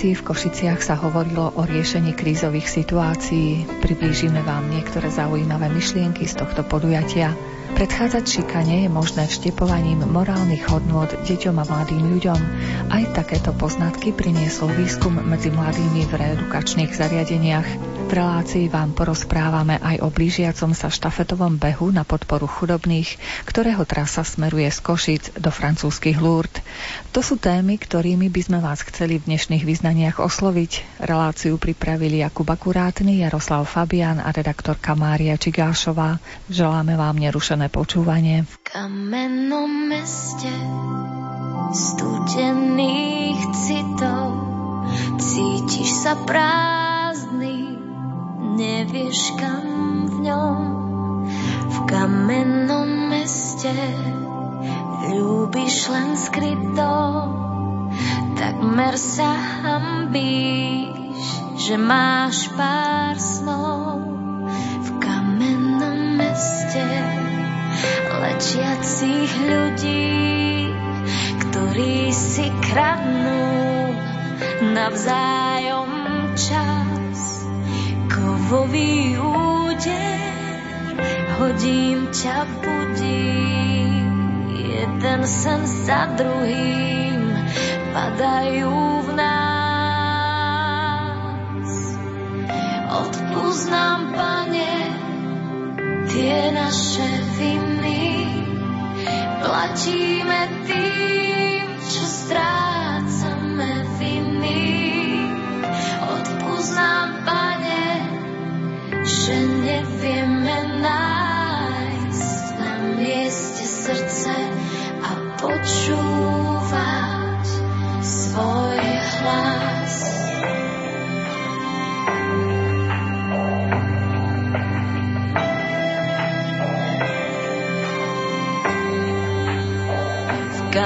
konferencii v Košiciach sa hovorilo o riešení krízových situácií. Priblížime vám niektoré zaujímavé myšlienky z tohto podujatia. Predchádzať šikane je možné vštepovaním morálnych hodnôt deťom a mladým ľuďom. Aj takéto poznatky priniesol výskum medzi mladými v reedukačných zariadeniach. V relácii vám porozprávame aj o blížiacom sa štafetovom behu na podporu chudobných, ktorého trasa smeruje z Košic do francúzskych Lourdes. To sú témy, ktorými by sme vás chceli v dnešných vyznaniach osloviť. Reláciu pripravili Jakub Akurátny, Jaroslav Fabian a redaktorka Mária Čigášová. Želáme vám nerušené počúvanie. V kamennom meste studených citov cítiš sa prázdny nevieš kam v ňom. V kamennom meste ľúbiš len skryto, takmer sa hambíš, že máš pár snov. V kamennom meste lečiacich ľudí, ktorí si kradnú navzájom čas kovový úder, hodím ťa budí. Jeden sen za druhým padajú v nás. Odpúsť nám, Pane, tie naše viny, platíme tým, čo strácame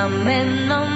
V kamennom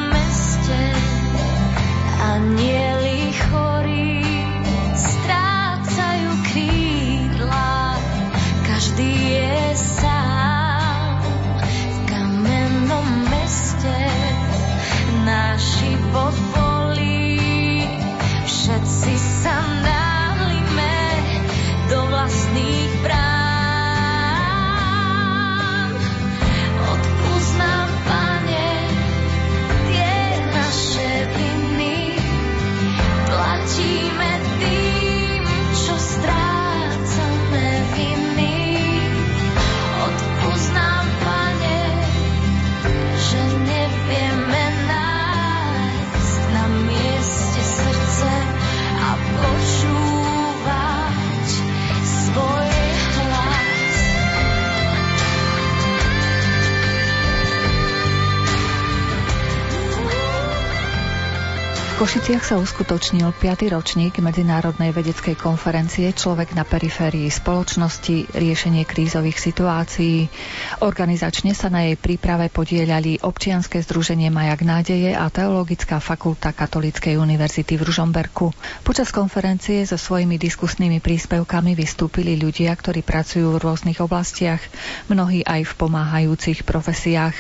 Košiciach sa uskutočnil 5. ročník Medzinárodnej vedeckej konferencie Človek na periférii spoločnosti riešenie krízových situácií. Organizačne sa na jej príprave podielali občianske združenie Majak nádeje a Teologická fakulta Katolíckej univerzity v Ružomberku. Počas konferencie so svojimi diskusnými príspevkami vystúpili ľudia, ktorí pracujú v rôznych oblastiach, mnohí aj v pomáhajúcich profesiách.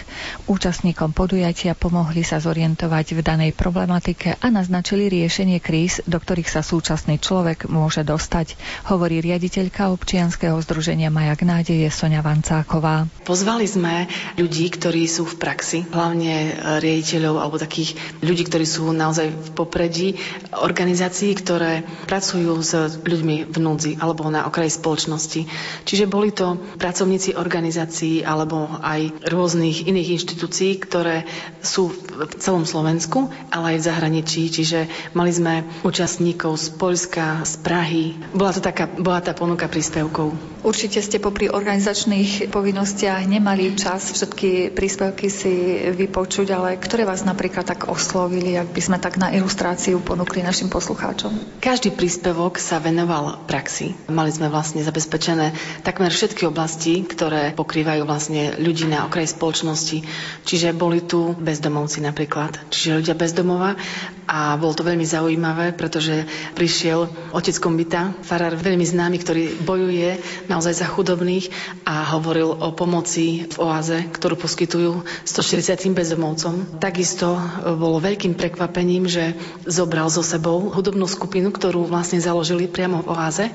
Účastníkom podujatia pomohli sa zorientovať v danej problematike a naznačili riešenie kríz, do ktorých sa súčasný človek môže dostať, hovorí riaditeľka občianskeho združenia Majak nádeje Sonia Vancáková. Pozvali sme ľudí, ktorí sú v praxi, hlavne riaditeľov alebo takých ľudí, ktorí sú naozaj v popredí organizácií, ktoré pracujú s ľuďmi v núdzi alebo na okraji spoločnosti. Čiže boli to pracovníci organizácií alebo aj rôznych iných inštitúcií, ktoré sú v celom Slovensku, ale aj v zahraničí čiže mali sme účastníkov z Polska, z Prahy. Bola to taká, bola tá ponuka príspevkov. Určite ste popri organizačných povinnostiach nemali čas všetky príspevky si vypočuť, ale ktoré vás napríklad tak oslovili, ak by sme tak na ilustráciu ponúkli našim poslucháčom? Každý príspevok sa venoval praxi. Mali sme vlastne zabezpečené takmer všetky oblasti, ktoré pokrývajú vlastne ľudí na okraji spoločnosti. Čiže boli tu bezdomovci napríklad, čiže ľudia bezdomova a bolo to veľmi zaujímavé, pretože prišiel otec kombita, farár veľmi známy, ktorý bojuje naozaj za chudobných a hovoril o pomoci v oáze, ktorú poskytujú 140 bezdomovcom. Takisto bolo veľkým prekvapením, že zobral so sebou hudobnú skupinu, ktorú vlastne založili priamo v oáze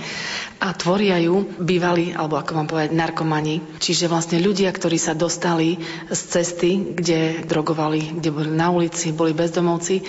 a tvoria ju bývali, alebo ako mám povedať, narkomani. Čiže vlastne ľudia, ktorí sa dostali z cesty, kde drogovali, kde boli na ulici, boli bezdomovci,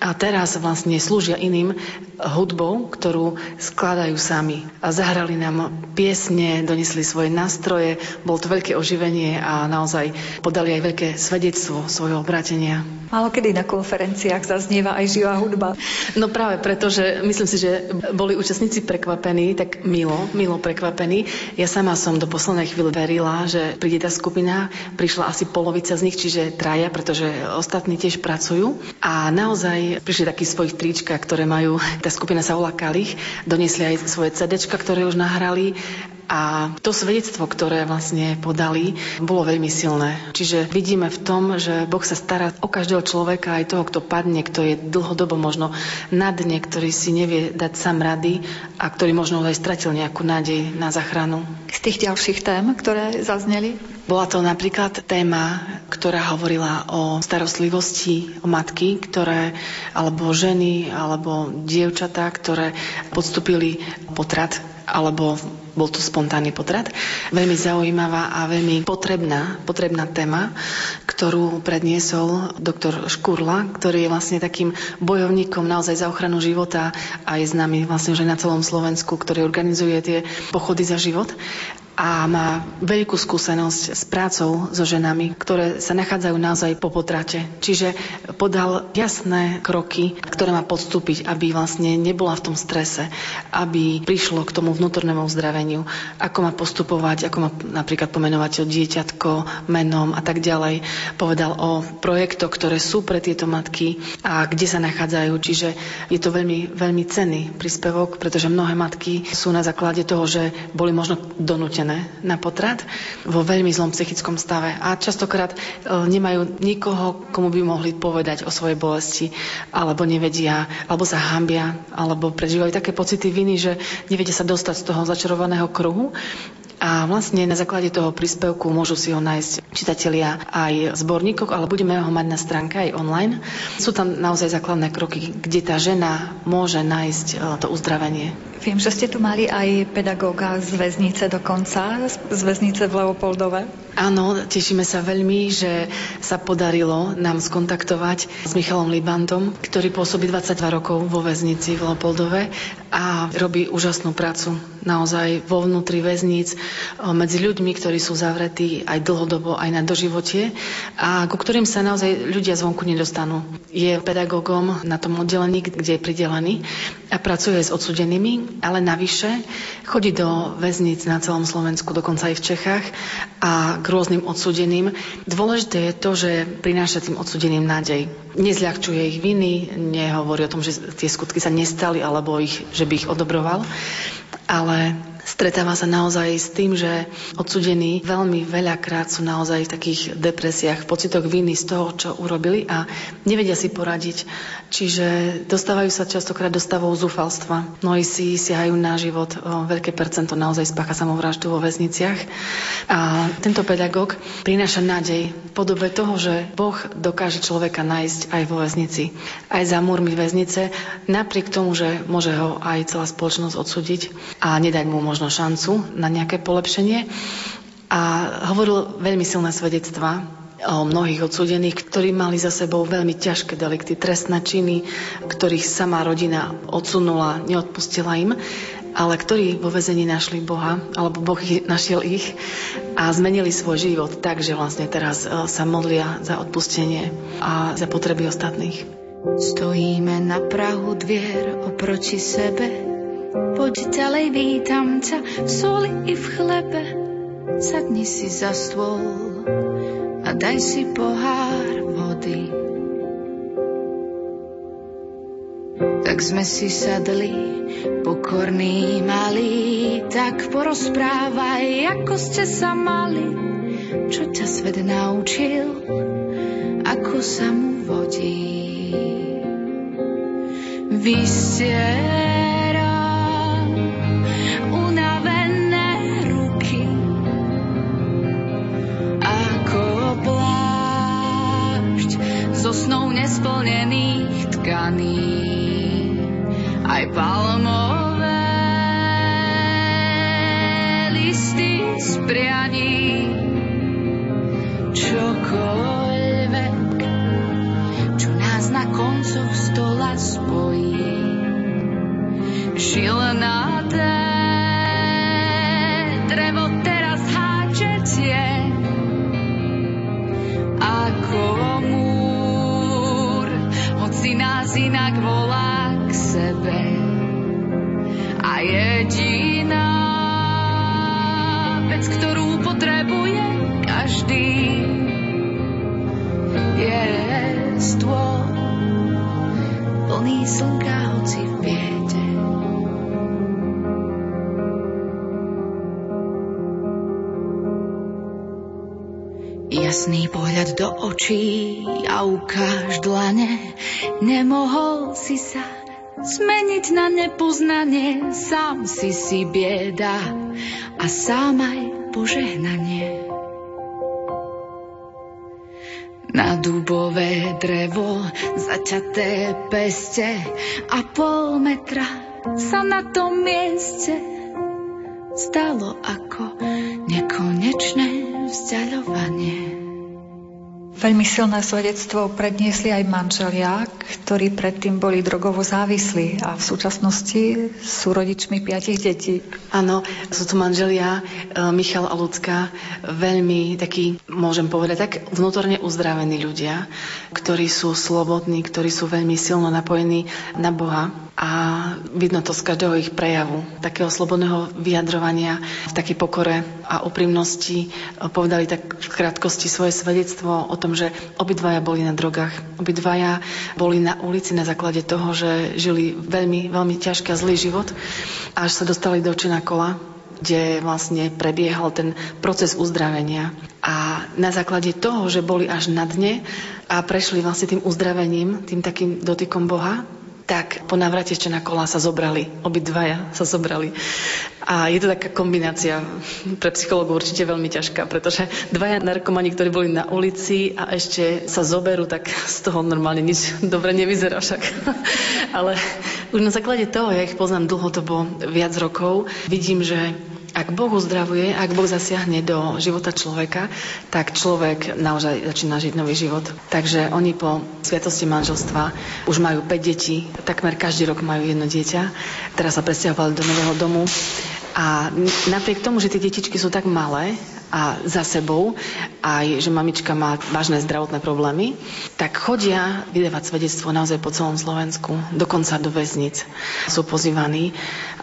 a teraz vlastne slúžia iným hudbou, ktorú skladajú sami. A zahrali nám piesne, donesli svoje nástroje, bolo to veľké oživenie a naozaj podali aj veľké svedectvo svojho obrátenia. Málo kedy na konferenciách zaznieva aj živá hudba. No práve preto, že myslím si, že boli účastníci prekvapení, tak milo, milo prekvapení. Ja sama som do poslednej chvíle verila, že príde tá skupina, prišla asi polovica z nich, čiže traja, pretože ostatní tiež pracujú. A naozaj prišli takí svojich trička, ktoré majú, tá skupina sa volá Kalich, doniesli aj svoje CD, ktoré už nahrali a to svedectvo, ktoré vlastne podali, bolo veľmi silné. Čiže vidíme v tom, že Boh sa stará o každého človeka, aj toho, kto padne, kto je dlhodobo možno na dne, ktorý si nevie dať sám rady a ktorý možno aj stratil nejakú nádej na záchranu. Z tých ďalších tém, ktoré zazneli? Bola to napríklad téma, ktorá hovorila o starostlivosti o matky, ktoré, alebo ženy, alebo dievčatá, ktoré podstúpili potrat alebo bol to spontánny potrat. Veľmi zaujímavá a veľmi potrebná, potrebná téma, ktorú predniesol doktor Škurla, ktorý je vlastne takým bojovníkom naozaj za ochranu života a je známy vlastne už aj na celom Slovensku, ktorý organizuje tie pochody za život a má veľkú skúsenosť s prácou so ženami, ktoré sa nachádzajú naozaj po potrate. Čiže podal jasné kroky, ktoré má podstúpiť, aby vlastne nebola v tom strese, aby prišlo k tomu vnútornému uzdraveniu, ako má postupovať, ako má napríklad pomenovať dieťatko, menom a tak ďalej. Povedal o projektoch, ktoré sú pre tieto matky a kde sa nachádzajú. Čiže je to veľmi, veľmi cenný príspevok, pretože mnohé matky sú na základe toho, že boli možno donútené na potrat vo veľmi zlom psychickom stave a častokrát e, nemajú nikoho, komu by mohli povedať o svojej bolesti, alebo nevedia, alebo sa hambia, alebo prežívajú také pocity viny, že nevedia sa dostať z toho začarovaného kruhu a vlastne na základe toho príspevku môžu si ho nájsť čitatelia aj v zborníkoch, ale budeme ho mať na stránke aj online. Sú tam naozaj základné kroky, kde tá žena môže nájsť e, to uzdravenie. Viem, že ste tu mali aj pedagóga z väznice dokonca, z väznice v Leopoldove. Áno, tešíme sa veľmi, že sa podarilo nám skontaktovať s Michalom Libandom, ktorý pôsobí 22 rokov vo väznici v Leopoldove a robí úžasnú prácu naozaj vo vnútri väzníc medzi ľuďmi, ktorí sú zavretí aj dlhodobo, aj na doživotie a ku ktorým sa naozaj ľudia zvonku nedostanú. Je pedagógom na tom oddelení, kde je pridelený a pracuje s odsudenými, ale navyše chodí do väzníc na celom Slovensku, dokonca aj v Čechách a k rôznym odsudeným. Dôležité je to, že prináša tým odsudeným nádej. Nezľahčuje ich viny, nehovorí o tom, že tie skutky sa nestali alebo ich, že by ich odobroval, ale stretáva sa naozaj s tým, že odsudení veľmi veľakrát sú naozaj v takých depresiách, v pocitoch viny z toho, čo urobili a nevedia si poradiť. Čiže dostávajú sa častokrát do stavov zúfalstva. Mnohí si siahajú na život. O, veľké percento naozaj spácha samovraždu vo väzniciach. A tento pedagóg prináša nádej v podobe toho, že Boh dokáže človeka nájsť aj vo väznici. Aj za múrmi väznice, napriek tomu, že môže ho aj celá spoločnosť odsúdiť a nedať mu možnosť možno šancu na nejaké polepšenie. A hovoril veľmi silné svedectvá o mnohých odsúdených, ktorí mali za sebou veľmi ťažké delikty, trestné činy, ktorých sama rodina odsunula, neodpustila im, ale ktorí vo vezení našli Boha, alebo Boh našiel ich a zmenili svoj život tak, že vlastne teraz e, sa modlia za odpustenie a za potreby ostatných. Stojíme na prahu dvier oproti sebe, Ďalej, vítam ťa v soli i v chlebe. Sadni si za stôl a daj si pohár vody. Tak sme si sadli, pokorní malí, tak porozprávaj, ako ste sa mali, čo ťa svet naučil, ako sa mu vodí. vysiera zo snou nesplnených tkaní aj palmové listy z prianí. Čokoľvek čo nás na koncoch stola spojí. Šilnaté drevo Jasný pohľad do očí a ukáž dlane, nemohol si sa zmeniť na nepoznanie, sám si si bieda a sám aj požehnanie. Na dubové drevo zaťaté peste a pol metra sa na tom mieste stalo ako nekonečné vzdialovanie. Veľmi silné svedectvo predniesli aj manželia, ktorí predtým boli drogovo závislí a v súčasnosti sú rodičmi piatich detí. Áno, sú tu manželia e, Michal a Lucka, veľmi takí, môžem povedať, tak vnútorne uzdravení ľudia, ktorí sú slobodní, ktorí sú veľmi silno napojení na Boha a vidno to z každého ich prejavu, takého slobodného vyjadrovania v takej pokore a úprimnosti. Povedali tak v krátkosti svoje svedectvo o tom, že obidvaja boli na drogách. Obidvaja boli na ulici na základe toho, že žili veľmi, veľmi ťažký a zlý život, až sa dostali do čina kola kde vlastne prebiehal ten proces uzdravenia. A na základe toho, že boli až na dne a prešli vlastne tým uzdravením, tým takým dotykom Boha, tak po návrate ešte na kola sa zobrali. Obidvaja sa zobrali. A je to taká kombinácia pre psychológu určite veľmi ťažká, pretože dvaja narkomani, ktorí boli na ulici a ešte sa zoberú, tak z toho normálne nič dobre nevyzerá však. Ale už na základe toho, ja ich poznám dlhodobo, viac rokov, vidím, že ak Boh uzdravuje, ak Boh zasiahne do života človeka, tak človek naozaj začína žiť nový život. Takže oni po sviatosti manželstva už majú 5 detí, takmer každý rok majú jedno dieťa. Teraz sa presťahovali do nového domu. A napriek tomu, že tie detičky sú tak malé, a za sebou, aj že mamička má vážne zdravotné problémy, tak chodia vydávať svedectvo naozaj po celom Slovensku, dokonca do väznic sú pozývaní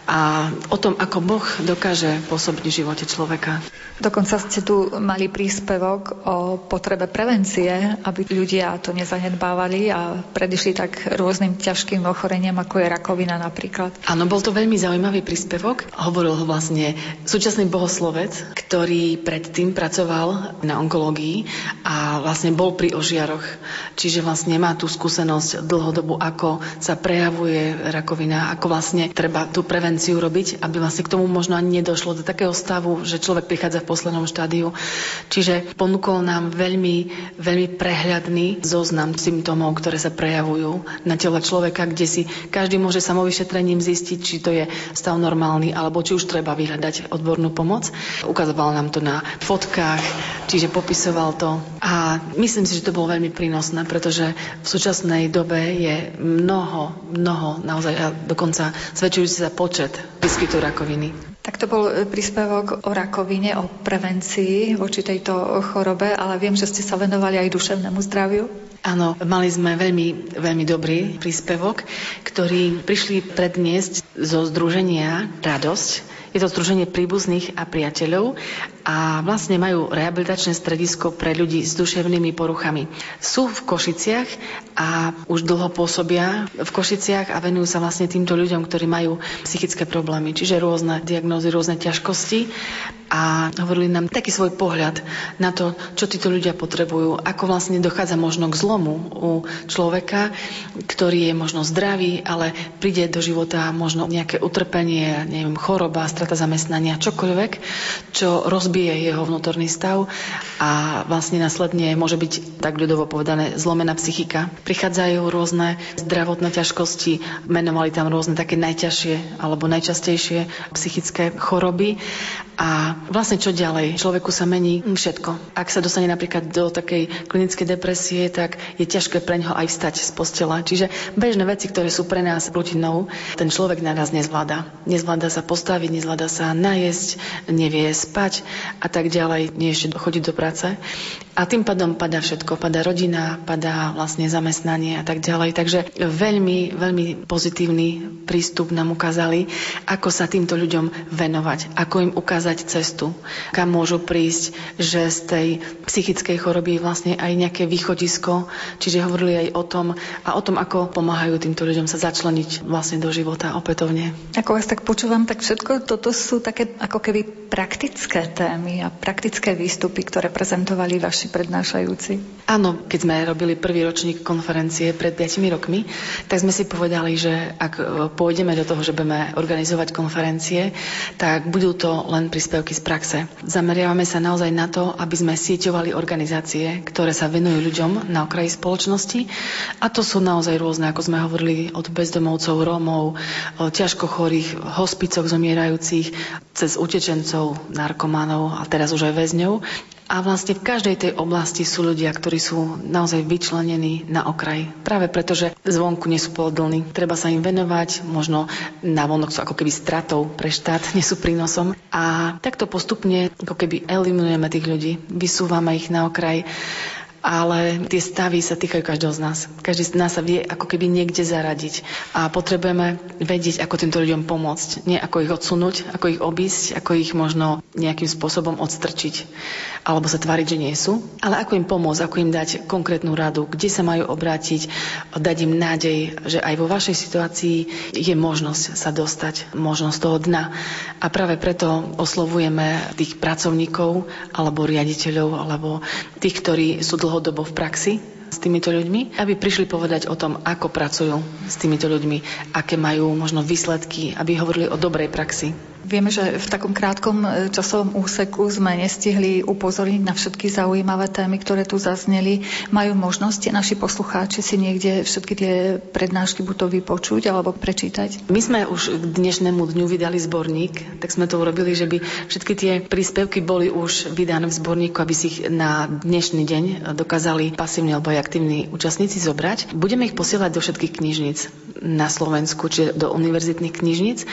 a o tom, ako Boh dokáže pôsobiť v živote človeka. Dokonca ste tu mali príspevok o potrebe prevencie, aby ľudia to nezanedbávali a predišli tak rôznym ťažkým ochoreniam, ako je rakovina napríklad. Áno, bol to veľmi zaujímavý príspevok. Hovoril ho vlastne súčasný bohoslovec, ktorý predtým pracoval na onkológii a vlastne bol pri ožiaroch. Čiže vlastne má tú skúsenosť dlhodobu, ako sa prejavuje rakovina, ako vlastne treba tú prevenciu robiť, aby vlastne k tomu možno ani nedošlo do takého stavu, že človek prichádza v poslednom štádiu. Čiže ponúkol nám veľmi, veľmi prehľadný zoznam symptómov, ktoré sa prejavujú na tele človeka, kde si každý môže samovyšetrením zistiť, či to je stav normálny, alebo či už treba vyhľadať odbornú pomoc. Ukazoval nám to na fotkách, čiže popisoval to. A myslím si, že to bolo veľmi prínosné, pretože v súčasnej dobe je mnoho, mnoho, naozaj a dokonca zväčšujúci sa počet výskytu rakoviny. Tak to bol e, príspevok o rakovine, o prevencii voči tejto chorobe, ale viem, že ste sa venovali aj duševnému zdraviu. Áno, mali sme veľmi, veľmi dobrý príspevok, ktorý prišli predniesť zo Združenia Radosť, je to Združenie príbuzných a priateľov a vlastne majú rehabilitačné stredisko pre ľudí s duševnými poruchami. Sú v Košiciach a už dlho pôsobia v Košiciach a venujú sa vlastne týmto ľuďom, ktorí majú psychické problémy, čiže rôzne diagnózy, rôzne ťažkosti a hovorili nám taký svoj pohľad na to, čo títo ľudia potrebujú, ako vlastne dochádza možno k zlomu u človeka, ktorý je možno zdravý, ale príde do života možno nejaké utrpenie, neviem, choroba, strata zamestnania, čokoľvek, čo rozbije jeho vnútorný stav a vlastne následne môže byť, tak ľudovo povedané, zlomená psychika. Prichádzajú rôzne zdravotné ťažkosti, menovali tam rôzne také najťažšie alebo najčastejšie psychické choroby a vlastne čo ďalej? Človeku sa mení všetko. Ak sa dostane napríklad do takej klinickej depresie, tak je ťažké pre neho aj vstať z postela. Čiže bežné veci, ktoré sú pre nás rutinou, ten človek naraz nezvláda. Nezvláda sa postaviť, nezvláda sa najesť, nevie spať a tak ďalej, nie ešte chodiť do práce. A tým pádom padá všetko. Padá rodina, padá vlastne zamestnanie a tak ďalej. Takže veľmi, veľmi pozitívny prístup nám ukázali, ako sa týmto ľuďom venovať, ako im ukázať cestu, kam môžu prísť, že z tej psychickej choroby je vlastne aj nejaké východisko, čiže hovorili aj o tom a o tom, ako pomáhajú týmto ľuďom sa začleniť vlastne do života opätovne. Ako vás tak počúvam, tak všetko toto sú také ako keby praktické témy a praktické výstupy, ktoré prezentovali vaši prednášajúci? Áno, keď sme robili prvý ročník konferencie pred 5 rokmi, tak sme si povedali, že ak e, pôjdeme do toho, že budeme organizovať konferencie, tak budú to len príspevky z praxe. Zameriavame sa naozaj na to, aby sme sieťovali organizácie, ktoré sa venujú ľuďom na okraji spoločnosti. A to sú naozaj rôzne, ako sme hovorili, od bezdomovcov, Rómov, ťažko chorých, hospicoch zomierajúcich, cez utečencov, narkománov a teraz už aj väzňov. A vlastne v každej tej oblasti sú ľudia, ktorí sú naozaj vyčlenení na okraj. Práve preto, že zvonku nie sú pohodlní. Treba sa im venovať, možno na vonok sú ako keby stratou pre štát, nie sú prínosom. A takto postupne ako keby eliminujeme tých ľudí, vysúvame ich na okraj ale tie stavy sa týkajú každého z nás. Každý z nás sa vie ako keby niekde zaradiť a potrebujeme vedieť, ako týmto ľuďom pomôcť. Nie ako ich odsunúť, ako ich obísť, ako ich možno nejakým spôsobom odstrčiť alebo sa tváriť, že nie sú, ale ako im pomôcť, ako im dať konkrétnu radu, kde sa majú obrátiť, dať im nádej, že aj vo vašej situácii je možnosť sa dostať, možnosť toho dna. A práve preto oslovujeme tých pracovníkov alebo riaditeľov alebo tých, ktorí sú dlho dlhodobo v praxi s týmito ľuďmi, aby prišli povedať o tom, ako pracujú s týmito ľuďmi, aké majú možno výsledky, aby hovorili o dobrej praxi. Vieme, že v takom krátkom e, časovom úseku sme nestihli upozorniť na všetky zaujímavé témy, ktoré tu zazneli. Majú možnosť naši poslucháči si niekde všetky tie prednášky buď to vypočuť alebo prečítať? My sme už k dnešnému dňu vydali zborník, tak sme to urobili, že by všetky tie príspevky boli už vydané v zborníku, aby si ich na dnešný deň dokázali pasívne alebo aj aktívni účastníci zobrať. Budeme ich posielať do všetkých knižníc na Slovensku, čiže do univerzitných knižníc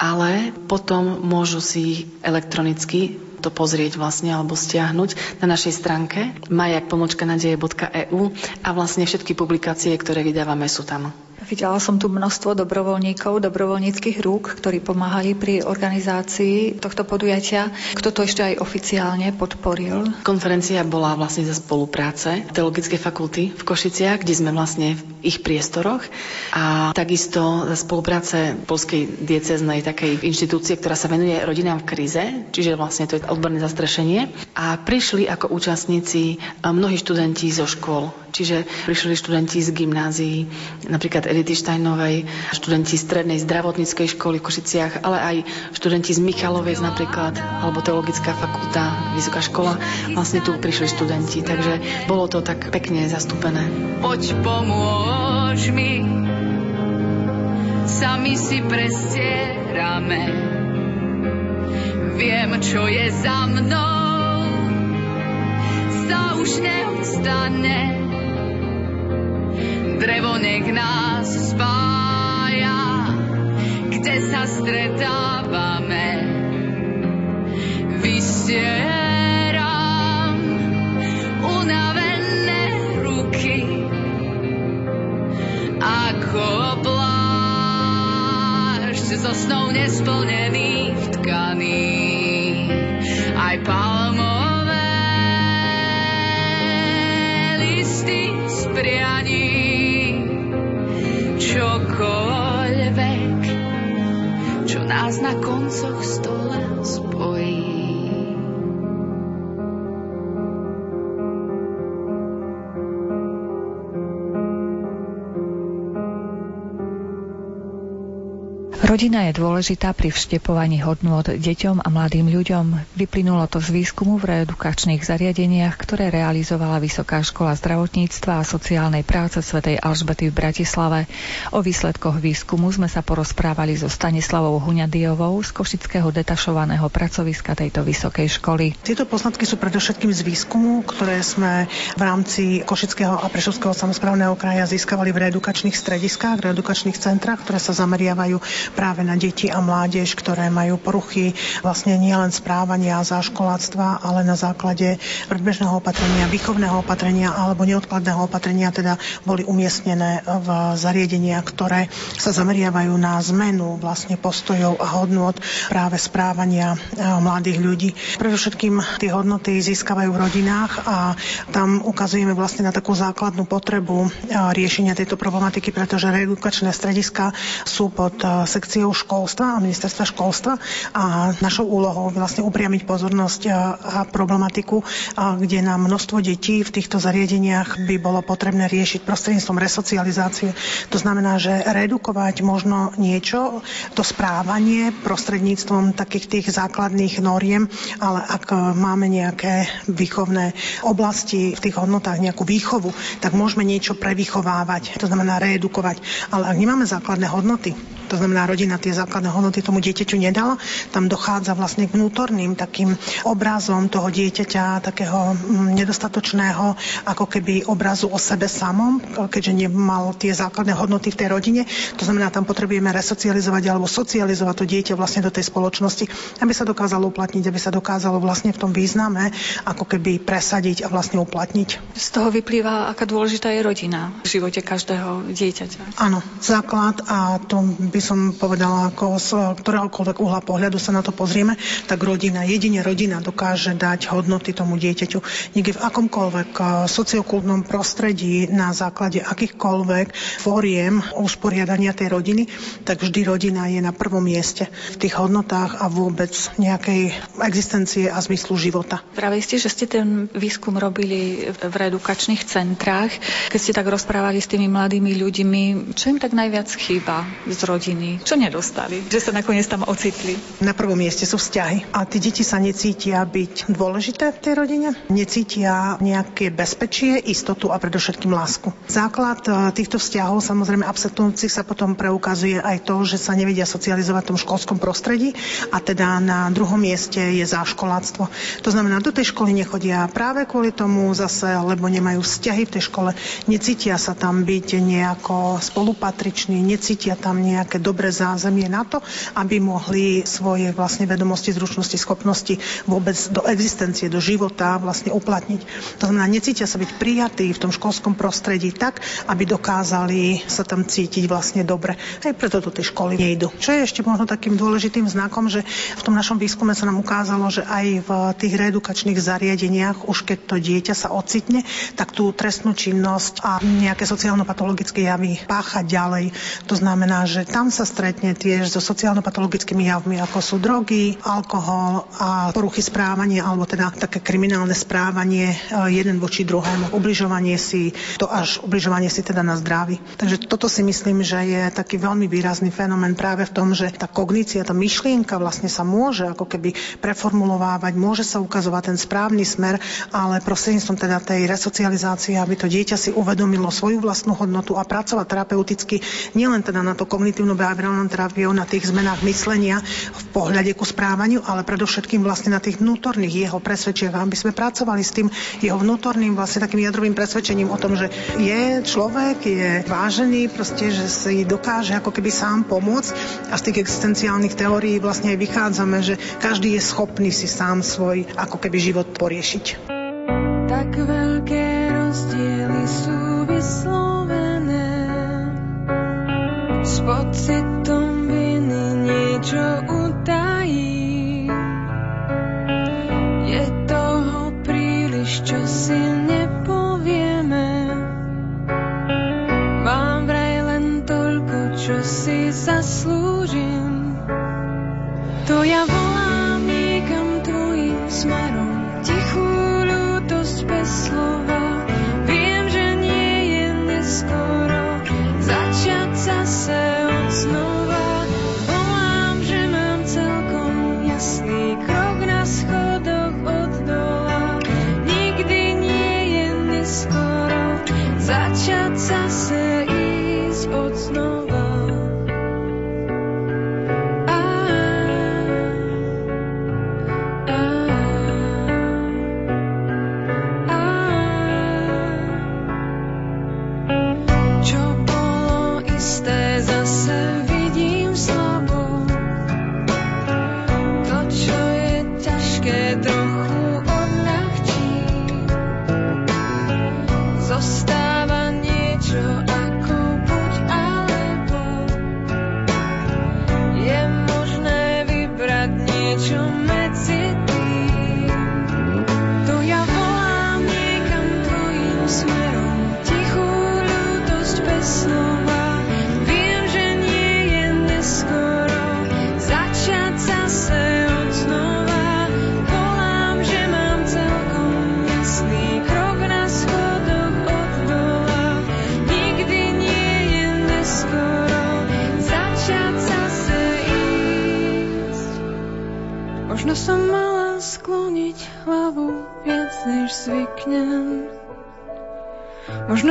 ale potom môžu si elektronicky to pozrieť vlastne alebo stiahnuť na našej stránke majakpomočkanadeje.eu a vlastne všetky publikácie, ktoré vydávame, sú tam. Videla som tu množstvo dobrovoľníkov, dobrovoľníckých rúk, ktorí pomáhali pri organizácii tohto podujatia. Kto to ešte aj oficiálne podporil? Konferencia bola vlastne za spolupráce Teologickej fakulty v Košiciach, kde sme vlastne v ich priestoroch a takisto za spolupráce Polskej dieceznej takej inštitúcie, ktorá sa venuje rodinám v kríze, čiže vlastne to je odborné zastrešenie. A prišli ako účastníci mnohí študenti zo škôl, čiže prišli študenti z gymnázií, napríklad Edity Štajnovej, študenti strednej zdravotníckej školy v Košiciach, ale aj študenti z Michalovec napríklad, alebo Teologická fakulta, Vysoká škola. Vlastne tu prišli študenti, takže bolo to tak pekne zastúpené. Poď pomôž mi, sami si prestierame. Viem, čo je za mnou, sa už neostane drevo nech nás spája, kde sa stretávame. Vysieram unavené ruky, ako plášť so snou nesplnených tkaní. Aj palmové listy z nás na koncoch stola Rodina je dôležitá pri vštepovaní hodnôt deťom a mladým ľuďom. Vyplynulo to z výskumu v reedukačných zariadeniach, ktoré realizovala Vysoká škola zdravotníctva a sociálnej práce svätej Alžbety v Bratislave. O výsledkoch výskumu sme sa porozprávali so Stanislavou Huňadiovou z Košického detašovaného pracoviska tejto vysokej školy. Tieto poznatky sú predovšetkým z výskumu, ktoré sme v rámci Košického a Prešovského samozprávneho kraja získavali v reedukačných strediskách, v reedukačných centrách, ktoré sa zameriavajú práve na deti a mládež, ktoré majú poruchy vlastne nielen správania a záškoláctva, ale na základe predbežného opatrenia, výchovného opatrenia alebo neodkladného opatrenia teda boli umiestnené v zariadenia, ktoré sa zameriavajú na zmenu vlastne postojov a hodnot práve správania mladých ľudí. Predovšetkým tie hodnoty získavajú v rodinách a tam ukazujeme vlastne na takú základnú potrebu riešenia tejto problematiky, pretože reedukačné strediska sú pod sekciou školstva a ministerstva školstva a našou úlohou vlastne upriamiť pozornosť a problematiku, kde nám množstvo detí v týchto zariadeniach by bolo potrebné riešiť prostredníctvom resocializácie. To znamená, že redukovať možno niečo, to správanie prostredníctvom takých tých základných noriem, ale ak máme nejaké výchovné oblasti v tých hodnotách, nejakú výchovu, tak môžeme niečo prevychovávať, to znamená reedukovať. Ale ak nemáme základné hodnoty, to znamená rodina tie základné hodnoty tomu dieťaťu nedala. Tam dochádza vlastne k vnútorným takým obrazom toho dieťaťa, takého mm, nedostatočného, ako keby obrazu o sebe samom, keďže nemal tie základné hodnoty v tej rodine. To znamená, tam potrebujeme resocializovať alebo socializovať to dieťa vlastne do tej spoločnosti, aby sa dokázalo uplatniť, aby sa dokázalo vlastne v tom význame ako keby presadiť a vlastne uplatniť. Z toho vyplýva, aká dôležitá je rodina v živote každého dieťaťa. Áno, základ a to by som povedala, ako z ktoréhokoľvek uhla pohľadu sa na to pozrieme, tak rodina, jedine rodina dokáže dať hodnoty tomu dieťaťu. Niekde v akomkoľvek eh, sociokultnom prostredí na základe akýchkoľvek fóriem usporiadania tej rodiny, tak vždy rodina je na prvom mieste v tých hodnotách a vôbec nejakej existencie a zmyslu života. Práve ste, že ste ten výskum robili v reedukačných centrách. Keď ste tak rozprávali s tými mladými ľuďmi, čo im tak najviac chýba z rodiny? rodiny? Čo nedostali? Že sa nakoniec tam ocitli? Na prvom mieste sú vzťahy. A tí deti sa necítia byť dôležité v tej rodine? Necítia nejaké bezpečie, istotu a predovšetkým lásku. Základ e, týchto vzťahov samozrejme absentujúcich sa potom preukazuje aj to, že sa nevedia socializovať v tom školskom prostredí a teda na druhom mieste je záškoláctvo. To znamená, do tej školy nechodia práve kvôli tomu zase, lebo nemajú vzťahy v tej škole, necítia sa tam byť nejako spolupatriční, necítia tam nejaké dobré zázemie na to, aby mohli svoje vlastne vedomosti, zručnosti, schopnosti vôbec do existencie, do života vlastne uplatniť. To znamená, necítia sa byť prijatí v tom školskom prostredí tak, aby dokázali sa tam cítiť vlastne dobre. Aj preto do tej školy nejdu. Čo je ešte možno takým dôležitým znakom, že v tom našom výskume sa nám ukázalo, že aj v tých reedukačných zariadeniach, už keď to dieťa sa ocitne, tak tú trestnú činnosť a nejaké sociálno-patologické javy pácha ďalej. To znamená, že tam sa stretne tiež so sociálno-patologickými javmi, ako sú drogy, alkohol a poruchy správania, alebo teda také kriminálne správanie e, jeden voči druhému. Ubližovanie si, to až ubližovanie si teda na zdraví. Takže toto si myslím, že je taký veľmi výrazný fenomén práve v tom, že tá kognícia, tá myšlienka vlastne sa môže ako keby preformulovávať, môže sa ukazovať ten správny smer, ale prostredníctvom teda tej resocializácie, aby to dieťa si uvedomilo svoju vlastnú hodnotu a pracovať terapeuticky nielen teda na to kognitívnu behaviorálnou terapiou na tých zmenách myslenia v pohľade ku správaniu, ale predovšetkým vlastne na tých vnútorných jeho presvedčiach, aby sme pracovali s tým jeho vnútorným vlastne takým jadrovým presvedčením o tom, že je človek, je vážený, proste, že si dokáže ako keby sám pomôcť a z tých existenciálnych teórií vlastne aj vychádzame, že každý je schopný si sám svoj ako keby život poriešiť.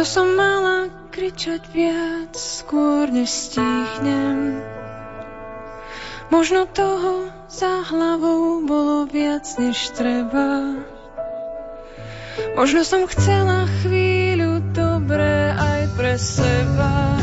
Možno som mala kričať viac skôr než. Možno toho za hlavou bolo viac než treba. Možno som chcela chvíľu dobré aj pre seba.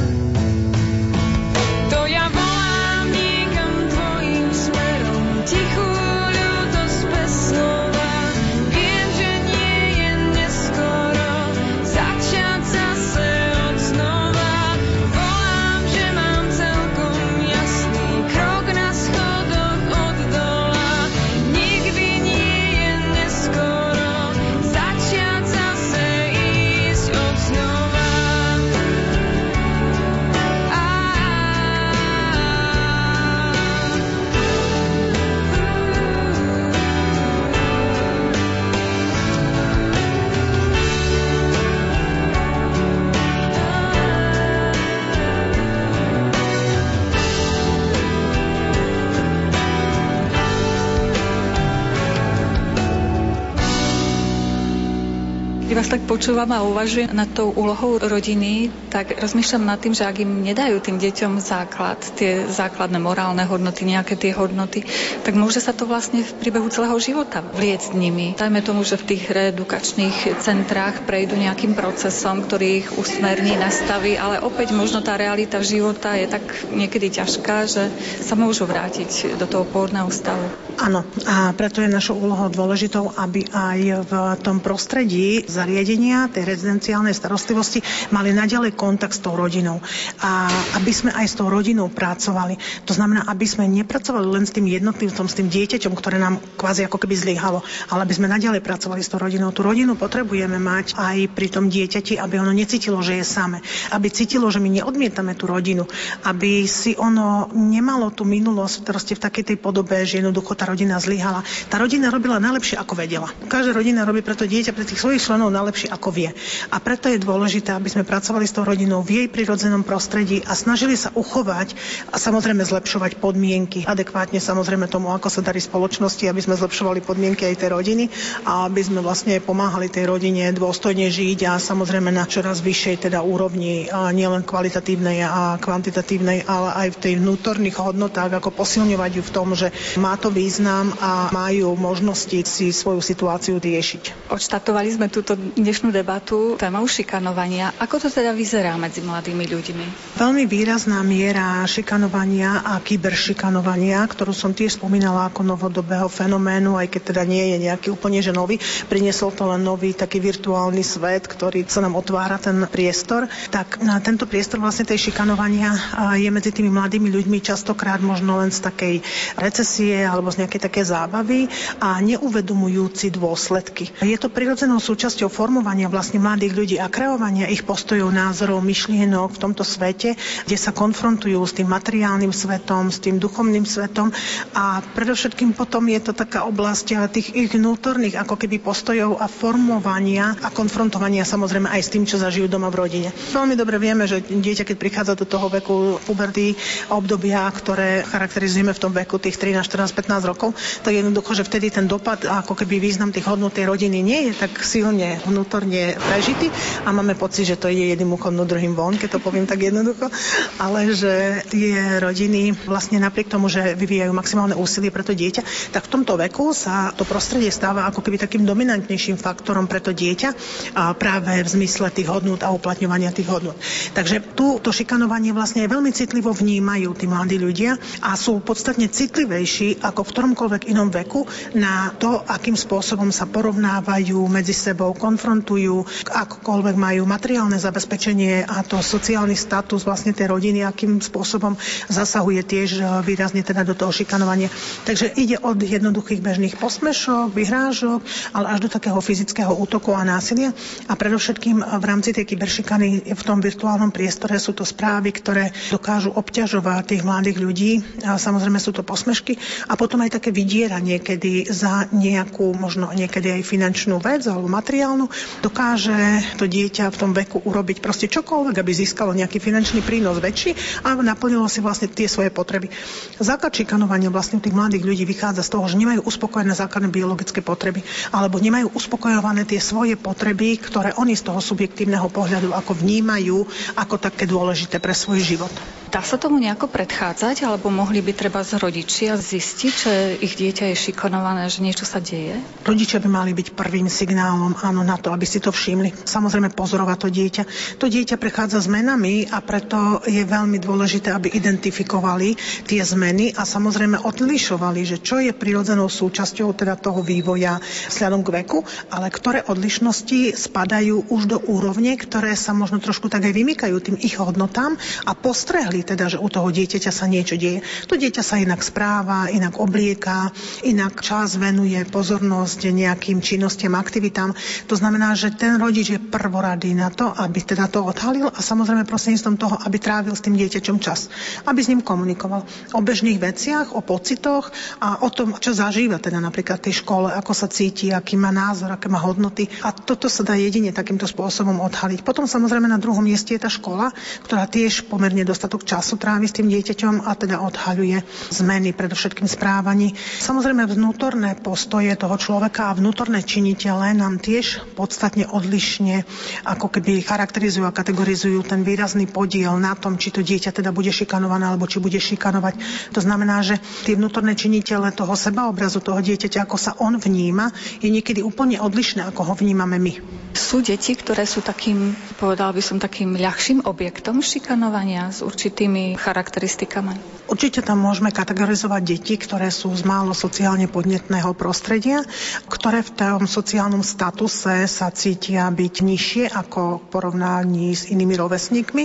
Vás tak počúvam a uvažujem nad tou úlohou rodiny, tak rozmýšľam nad tým, že ak im nedajú tým deťom základ, tie základné morálne hodnoty, nejaké tie hodnoty, tak môže sa to vlastne v priebehu celého života vliecť nimi. Dajme tomu, že v tých reedukačných centrách prejdú nejakým procesom, ktorý ich usmerní, nastaví, ale opäť možno tá realita života je tak niekedy ťažká, že sa môžu vrátiť do toho pôvodného stavu. Áno, a preto je našou úlohou dôležitou, aby aj v tom prostredí za zariadenia tej rezidenciálnej starostlivosti mali naďalej kontakt s tou rodinou. A aby sme aj s tou rodinou pracovali. To znamená, aby sme nepracovali len s tým jednotlivcom, s tým dieťaťom, ktoré nám kvázi ako keby zlyhalo, ale aby sme naďalej pracovali s tou rodinou. Tú rodinu potrebujeme mať aj pri tom dieťati, aby ono necítilo, že je samé. Aby cítilo, že my neodmietame tú rodinu. Aby si ono nemalo tú minulosť proste v takej tej podobe, že jednoducho tá rodina zlyhala. Tá rodina robila najlepšie, ako vedela. Každá rodina robí preto dieťa, pre tých svojich členov najlepšie, ako vie. A preto je dôležité, aby sme pracovali s tou rodinou v jej prirodzenom prostredí a snažili sa uchovať a samozrejme zlepšovať podmienky adekvátne samozrejme tomu, ako sa darí spoločnosti, aby sme zlepšovali podmienky aj tej rodiny a aby sme vlastne pomáhali tej rodine dôstojne žiť a samozrejme na čoraz vyššej teda úrovni nielen kvalitatívnej a kvantitatívnej, ale aj v tej vnútorných hodnotách, ako posilňovať ju v tom, že má to význam a majú možnosti si svoju situáciu riešiť. Odštartovali sme túto dnešnú debatu témou šikanovania. Ako to teda vyzerá medzi mladými ľuďmi? Veľmi výrazná miera šikanovania a kyberšikanovania, ktorú som tiež spomínala ako novodobého fenoménu, aj keď teda nie je nejaký úplne že nový, priniesol to len nový taký virtuálny svet, ktorý sa nám otvára ten priestor, tak na tento priestor vlastne tej šikanovania je medzi tými mladými ľuďmi častokrát možno len z takej recesie alebo z nejakej také zábavy a neuvedomujúci dôsledky. Je to prirodzenou súčasťou formovania vlastne mladých ľudí a kreovania ich postojov, názorov, myšlienok v tomto svete, kde sa konfrontujú s tým materiálnym svetom, s tým duchovným svetom a predovšetkým potom je to taká oblasť tých ich vnútorných ako keby postojov a formovania a konfrontovania samozrejme aj s tým, čo zažijú doma v rodine. Veľmi dobre vieme, že dieťa, keď prichádza do toho veku puberty, obdobia, ktoré charakterizujeme v tom veku tých 13, 14, 15 rokov, tak jednoducho, že vtedy ten dopad ako keby význam tých hodnot tej rodiny nie je tak silne vnútorne prežitý a máme pocit, že to ide jedným uchom, no druhým von, keď to poviem tak jednoducho, ale že tie rodiny vlastne napriek tomu, že vyvíjajú maximálne úsilie pre to dieťa, tak v tomto veku sa to prostredie stáva ako keby takým dominantnejším faktorom pre to dieťa a práve v zmysle tých hodnôt a uplatňovania tých hodnôt. Takže tu to šikanovanie vlastne veľmi citlivo vnímajú tí mladí ľudia a sú podstatne citlivejší ako v ktoromkoľvek inom veku na to, akým spôsobom sa porovnávajú medzi sebou, konfrontujú, akokoľvek majú materiálne zabezpečenie a to sociálny status vlastne tej rodiny, akým spôsobom zasahuje tiež e, výrazne teda do toho šikanovania. Takže ide od jednoduchých bežných posmešok, vyhrážok, ale až do takého fyzického útoku a násilia. A predovšetkým v rámci tej kyberšikany v tom virtuálnom priestore sú to správy, ktoré dokážu obťažovať tých mladých ľudí. A samozrejme sú to posmešky a potom aj také vydieranie, kedy za nejakú možno niekedy aj finančnú vec alebo materiálnu dokáže to dieťa v tom veku urobiť proste čokoľvek, aby získalo nejaký finančný prínos väčší a naplnilo si vlastne tie svoje potreby. Základ šikanovania vlastne tých mladých ľudí vychádza z toho, že nemajú uspokojené základné biologické potreby alebo nemajú uspokojované tie svoje potreby, ktoré oni z toho subjektívneho pohľadu ako vnímajú ako také dôležité pre svoj život. Dá sa tomu nejako predchádzať, alebo mohli by treba z rodičia zistiť, že ich dieťa je šikanované, že niečo sa deje? Rodičia by mali byť prvým signálom, áno, na to, aby si to všimli. Samozrejme pozorovať to dieťa. To dieťa prechádza zmenami a preto je veľmi dôležité, aby identifikovali tie zmeny a samozrejme odlišovali, že čo je prirodzenou súčasťou teda toho vývoja vzhľadom k veku, ale ktoré odlišnosti spadajú už do úrovne, ktoré sa možno trošku tak aj vymykajú tým ich hodnotám a postrehli videli teda, že u toho dieťaťa sa niečo deje. To dieťa sa inak správa, inak oblieká, inak čas venuje pozornosť nejakým činnostiam, aktivitám. To znamená, že ten rodič je prvoradý na to, aby teda to odhalil a samozrejme prostredníctvom toho, aby trávil s tým dieťaťom čas. Aby s ním komunikoval o bežných veciach, o pocitoch a o tom, čo zažíva teda napríklad v tej škole, ako sa cíti, aký má názor, aké má hodnoty. A toto sa dá jedine takýmto spôsobom odhaliť. Potom samozrejme na druhom mieste je tá škola, ktorá tiež pomerne dostatok času trávi s tým dieťaťom a teda odhaľuje zmeny, predovšetkým správaní. Samozrejme vnútorné postoje toho človeka a vnútorné činiteľe nám tiež podstatne odlišne ako keby charakterizujú a kategorizujú ten výrazný podiel na tom, či to dieťa teda bude šikanované alebo či bude šikanovať. To znamená, že tie vnútorné činiteľe toho sebaobrazu toho dieťaťa, ako sa on vníma, je niekedy úplne odlišné, ako ho vnímame my. Sú deti, ktoré sú takým, povedal by som, takým ľahším objektom šikanovania z určitých určitými charakteristikami? Určite tam môžeme kategorizovať deti, ktoré sú z málo sociálne podnetného prostredia, ktoré v tom sociálnom statuse sa cítia byť nižšie ako v porovnaní s inými rovesníkmi.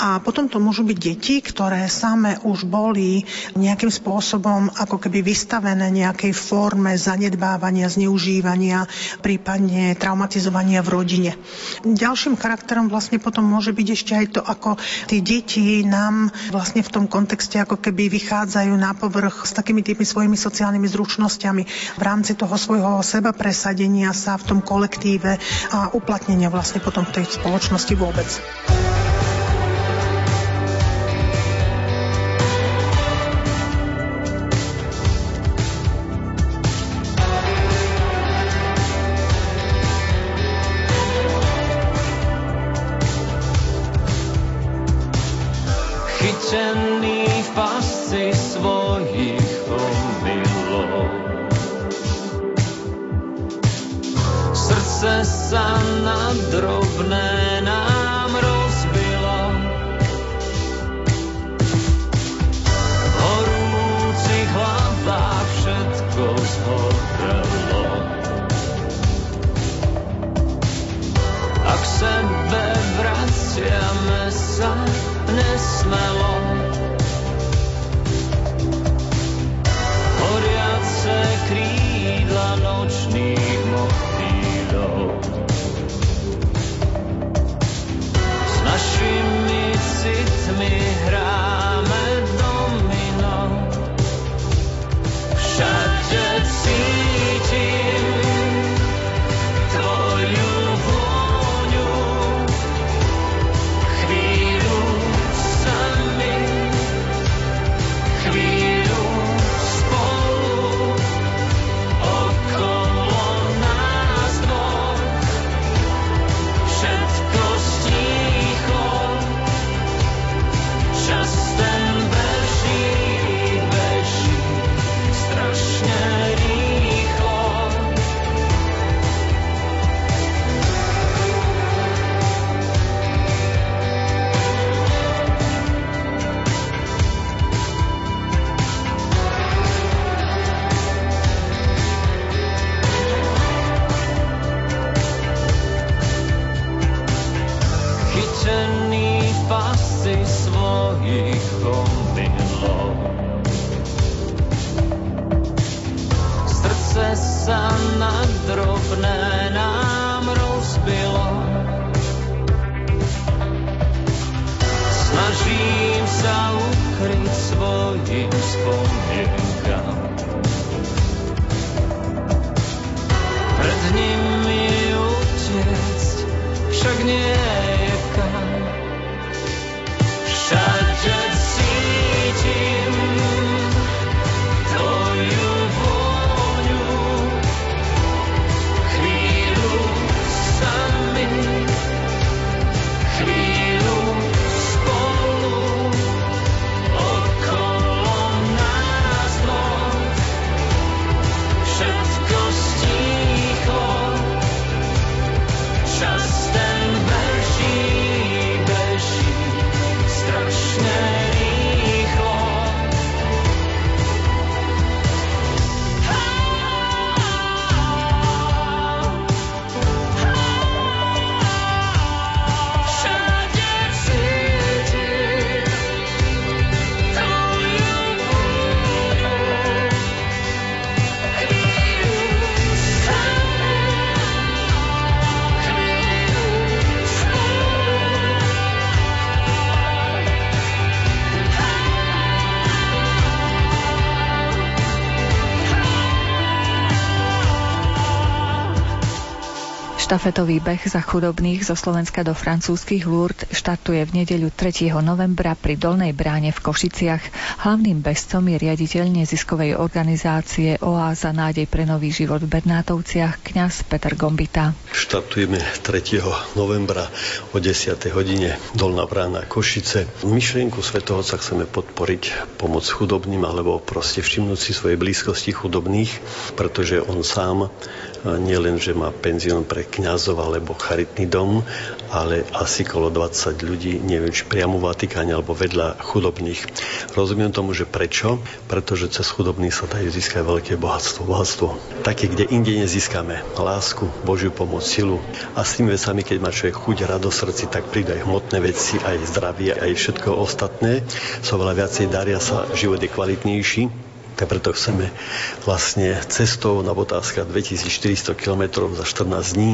A potom to môžu byť deti, ktoré same už boli nejakým spôsobom ako keby vystavené nejakej forme zanedbávania, zneužívania, prípadne traumatizovania v rodine. Ďalším charakterom vlastne potom môže byť ešte aj to, ako tí deti nám tam vlastne v tom kontexte ako keby vychádzajú na povrch s takými tými svojimi sociálnymi zručnosťami v rámci toho svojho seba presadenia sa v tom kolektíve a uplatnenia vlastne potom v tej spoločnosti vôbec. Štafetový beh za chudobných zo Slovenska do francúzskych Lourdes štartuje v nedeľu 3. novembra pri Dolnej bráne v Košiciach. Hlavným bežcom je riaditeľ neziskovej organizácie Oáza nádej pre nový život v Bernátovciach, kňaz Peter Gombita. Štartujeme 3. novembra o 10. hodine Dolná brána Košice. Myšlienku Svetoho sa chceme podporiť pomoc chudobným alebo proste všimnúť si svojej blízkosti chudobných, pretože on sám nielen, že má penzión pre kňazov alebo charitný dom, ale asi kolo 20 ľudí, neviem, či priamo v Vatikáne alebo vedľa chudobných. Rozumiem tomu, že prečo? Pretože cez chudobných sa dajú získať veľké bohatstvo. Bohatstvo také, kde inde nezískame lásku, Božiu pomoc, silu. A s tými vecami, keď má človek chuť, radosť srdci, tak prídu aj hmotné veci, aj zdravie, aj všetko ostatné. So veľa viacej daria sa, život je kvalitnejší tak preto chceme vlastne cestou na Botázka 2400 km za 14 dní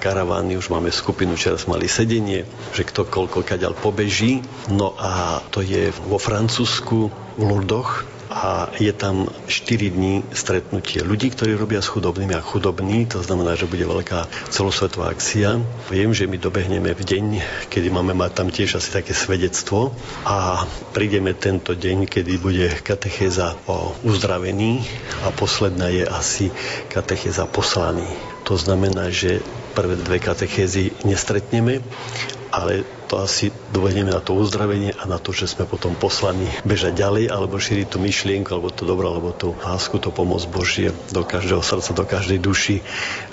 karavány, už máme skupinu, sme mali sedenie, že kto koľko kaďal pobeží. No a to je vo Francúzsku, v Lurdoch, a je tam 4 dní stretnutie ľudí, ktorí robia s chudobnými a chudobní, to znamená, že bude veľká celosvetová akcia. Viem, že my dobehneme v deň, kedy máme mať tam tiež asi také svedectvo a prídeme tento deň, kedy bude katechéza o uzdravení a posledná je asi katechéza poslaný. To znamená, že prvé dve katechézy nestretneme, ale to asi dovedeme na to uzdravenie a na to, že sme potom poslaní bežať ďalej alebo šíriť tú myšlienku, alebo to dobro, alebo tú lásku, to pomoc Božie do každého srdca, do každej duši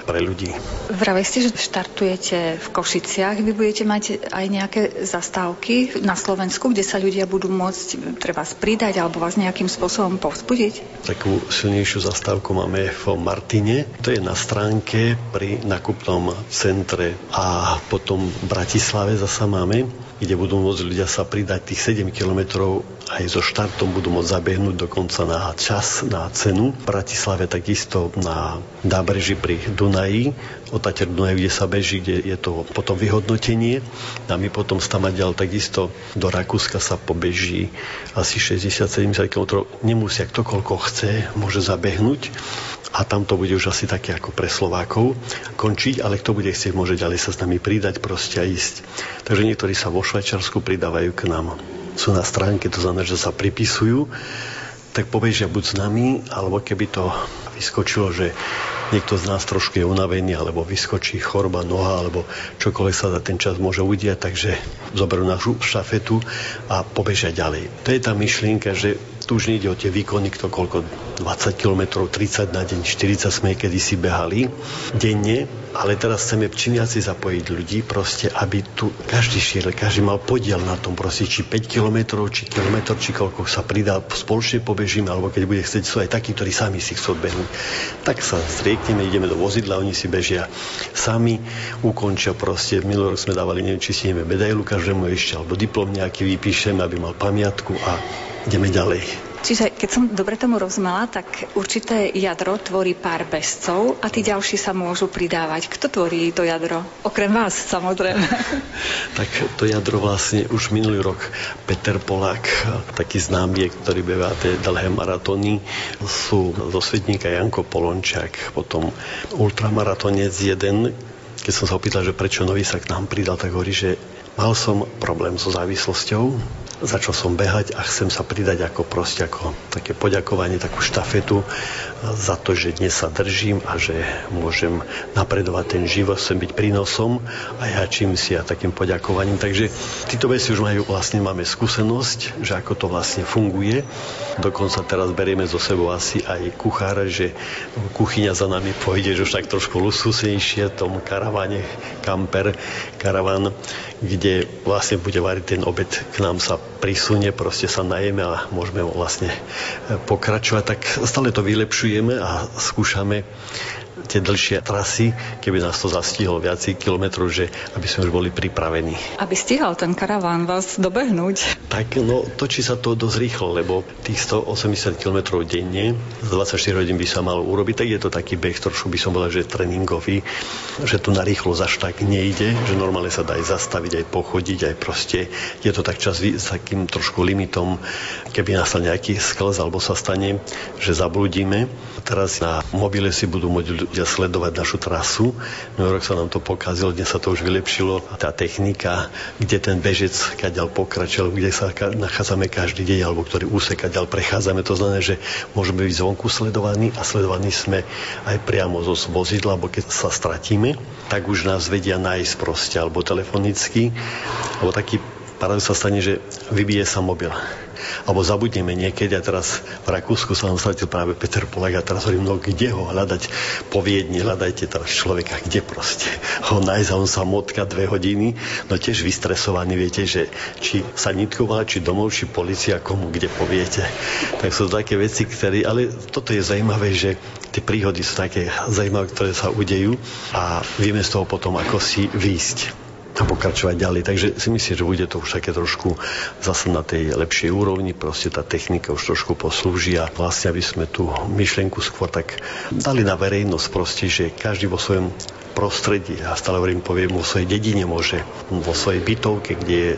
pre ľudí. Vravej ste, že štartujete v Košiciach. Vy budete mať aj nejaké zastávky na Slovensku, kde sa ľudia budú môcť treba pridať alebo vás nejakým spôsobom povzbudiť? Takú silnejšiu zastávku máme v Martine. To je na stránke pri nakupnom centre a potom v Bratislave zasa máme máme, kde budú môcť ľudia sa pridať tých 7 kilometrov aj so štartom budú môcť zabehnúť dokonca na čas, na cenu. V Bratislave takisto na nábreží pri Dunaji, o Tater Dunaji, kde sa beží, kde je to potom vyhodnotenie. A my potom stamadiaľ takisto do Rakúska sa pobeží asi 60-70 km. Nemusia, kto koľko chce, môže zabehnúť a tam to bude už asi také ako pre Slovákov končiť, ale kto bude chcieť, môže ďalej sa s nami pridať proste a ísť. Takže niektorí sa vo Švajčiarsku pridávajú k nám. Sú na stránke, to znamená, že sa pripisujú, tak pobežia buď s nami, alebo keby to vyskočilo, že niekto z nás trošku je unavený, alebo vyskočí choroba noha, alebo čokoľvek sa za ten čas môže udiať, takže zoberú našu štafetu a pobežia ďalej. To je tá myšlienka, že tu už o tie výkony, kto koľko 20 km, 30 na deň, 40 sme kedysi behali denne, ale teraz chceme čím viac zapojiť ľudí, proste, aby tu každý šiel, každý mal podiel na tom, proste, či 5 km, či kilometr, či koľko sa pridá, spoločne pobežíme, alebo keď bude chcieť, sú aj takí, ktorí sami si chcú odbehnúť. Tak sa striekneme, ideme do vozidla, oni si bežia sami, ukončia proste. Minulý rok sme dávali, neviem, či si medailu každému ešte, alebo diplom nejaký vypíšeme, aby mal pamiatku a ideme ďalej. Čiže keď som dobre tomu rozumela, tak určité jadro tvorí pár bezcov a tí ďalší sa môžu pridávať. Kto tvorí to jadro? Okrem vás, samozrejme. tak to jadro vlastne už minulý rok Peter Polák, taký známy, ktorý beha tie dlhé maratóny, sú zo Svetníka Janko Polončák, potom ultramaratonec jeden, keď som sa opýtal, že prečo nový sa k nám pridal, tak hovorí, že mal som problém so závislosťou, začal som behať a chcem sa pridať ako proste ako také poďakovanie, takú štafetu za to, že dnes sa držím a že môžem napredovať ten život, chcem byť prínosom a ja čím si a takým poďakovaním. Takže títo veci už majú, vlastne máme skúsenosť, že ako to vlastne funguje. Dokonca teraz berieme zo sebou asi aj kuchára, že kuchyňa za nami pôjde, že už tak trošku lususnejšie v tom karavane, kamper, karavan, kde vlastne bude variť ten obed k nám sa prisunie, proste sa najeme a môžeme vlastne pokračovať. Tak stále to vylepšujeme a skúšame tie dlhšie trasy, keby nás to zastihlo viacej kilometrov, že aby sme už boli pripravení. Aby stihal ten karaván vás dobehnúť? Tak no, točí sa to dosť rýchlo, lebo tých 180 km denne z 24 hodín by sa malo urobiť, tak je to taký beh, trošku by som povedal, že tréningový, že tu na rýchlo až tak nejde, že normálne sa dá aj zastaviť, aj pochodiť, aj proste je to tak čas s takým trošku limitom, keby nastal nejaký sklz alebo sa stane, že zabludíme. Teraz na mobile si budú môcť môžu sledovať našu trasu. Minulý rok sa nám to pokazilo, dnes sa to už vylepšilo. Tá technika, kde ten bežec kaďal pokračoval, kde sa nachádzame každý deň, alebo ktorý úsek kaďal prechádzame. To znamená, že môžeme byť zvonku sledovaní a sledovaní sme aj priamo zo vozidla, alebo keď sa stratíme, tak už nás vedia nájsť proste, alebo telefonicky, alebo taký paradox sa stane, že vybije sa mobil alebo zabudneme niekedy a teraz v Rakúsku sa nám stratil práve Peter Polak a teraz hovorím, no kde ho hľadať po Viedni, hľadajte teraz človeka, kde proste ho nájsť a on sa motka dve hodiny, no tiež vystresovaný, viete, že či sa nitkovala, či domov, či policia, komu, kde poviete. Tak sú také veci, ktoré, ale toto je zaujímavé, že tie príhody sú také zaujímavé, ktoré sa udejú a vieme z toho potom ako si výjsť a pokračovať ďalej. Takže si myslím, že bude to už také trošku zase na tej lepšej úrovni, proste tá technika už trošku poslúži a vlastne aby sme tú myšlienku skôr tak dali na verejnosť proste, že každý vo svojom prostredí, a stále hovorím, poviem, vo svojej dedine môže, vo svojej bytovke, kde je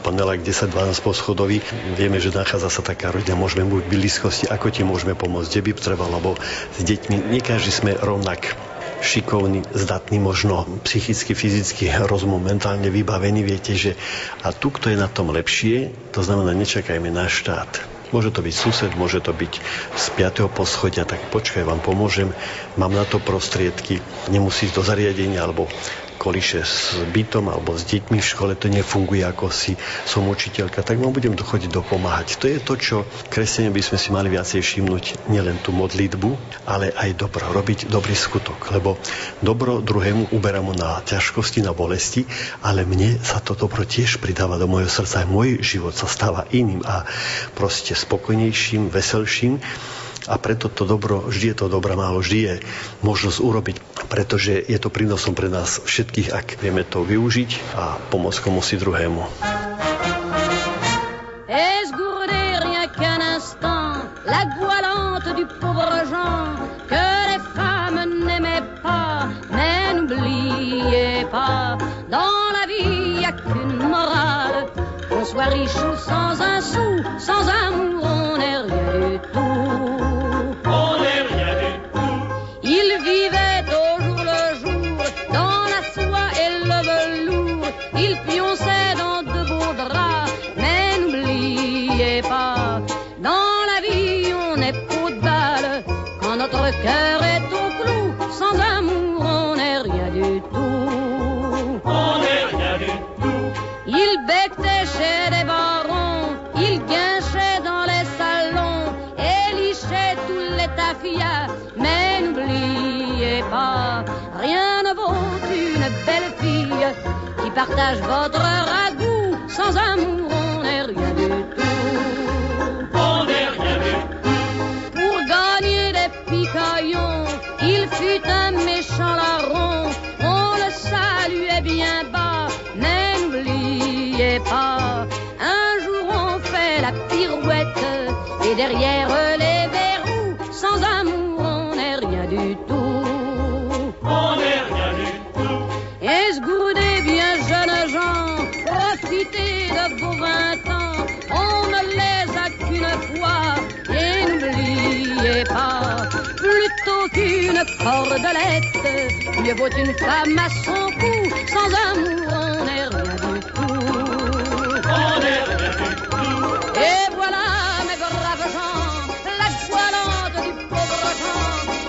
panelák 10-12 poschodový, vieme, že nachádza sa taká rodina, môžeme byť v blízkosti, ako ti môžeme pomôcť, kde by treba, lebo s deťmi, nie každý sme rovnak šikovný, zdatný, možno psychicky, fyzicky, rozum mentálne vybavený, viete, že a tu, kto je na tom lepšie, to znamená, nečakajme na štát. Môže to byť sused, môže to byť z 5. poschodia, tak počkaj, vám pomôžem, mám na to prostriedky, nemusí ísť do zariadenia, alebo koliše s bytom alebo s deťmi v škole, to nefunguje ako si som učiteľka, tak vám budem dochodiť dopomáhať. To je to, čo kresťania by sme si mali viacej všimnúť, nielen tú modlitbu, ale aj dobro, robiť dobrý skutok, lebo dobro druhému uberá na ťažkosti, na bolesti, ale mne sa to dobro tiež pridáva do môjho srdca, aj môj život sa stáva iným a proste spokojnejším, veselším a preto to dobro, vždy je to dobrá málo, vždy je možnosť urobiť, pretože je to prínosom pre nás všetkých, ak vieme to využiť a pomôcť komu si druhému. la goualante du pauvre Jean que les femmes n'aimaient dans la vie, y a qu'une morale. Qu'on soit riche ou sans un sou, sans amour, on n'est rien du tout. Partage votre ragoût, cordelette. Mieux vaut une femme à son cou, sans amour on n'est rien du tout. On n'est rien du tout. Et voilà mes braves gens, la voilante du pauvre Jean,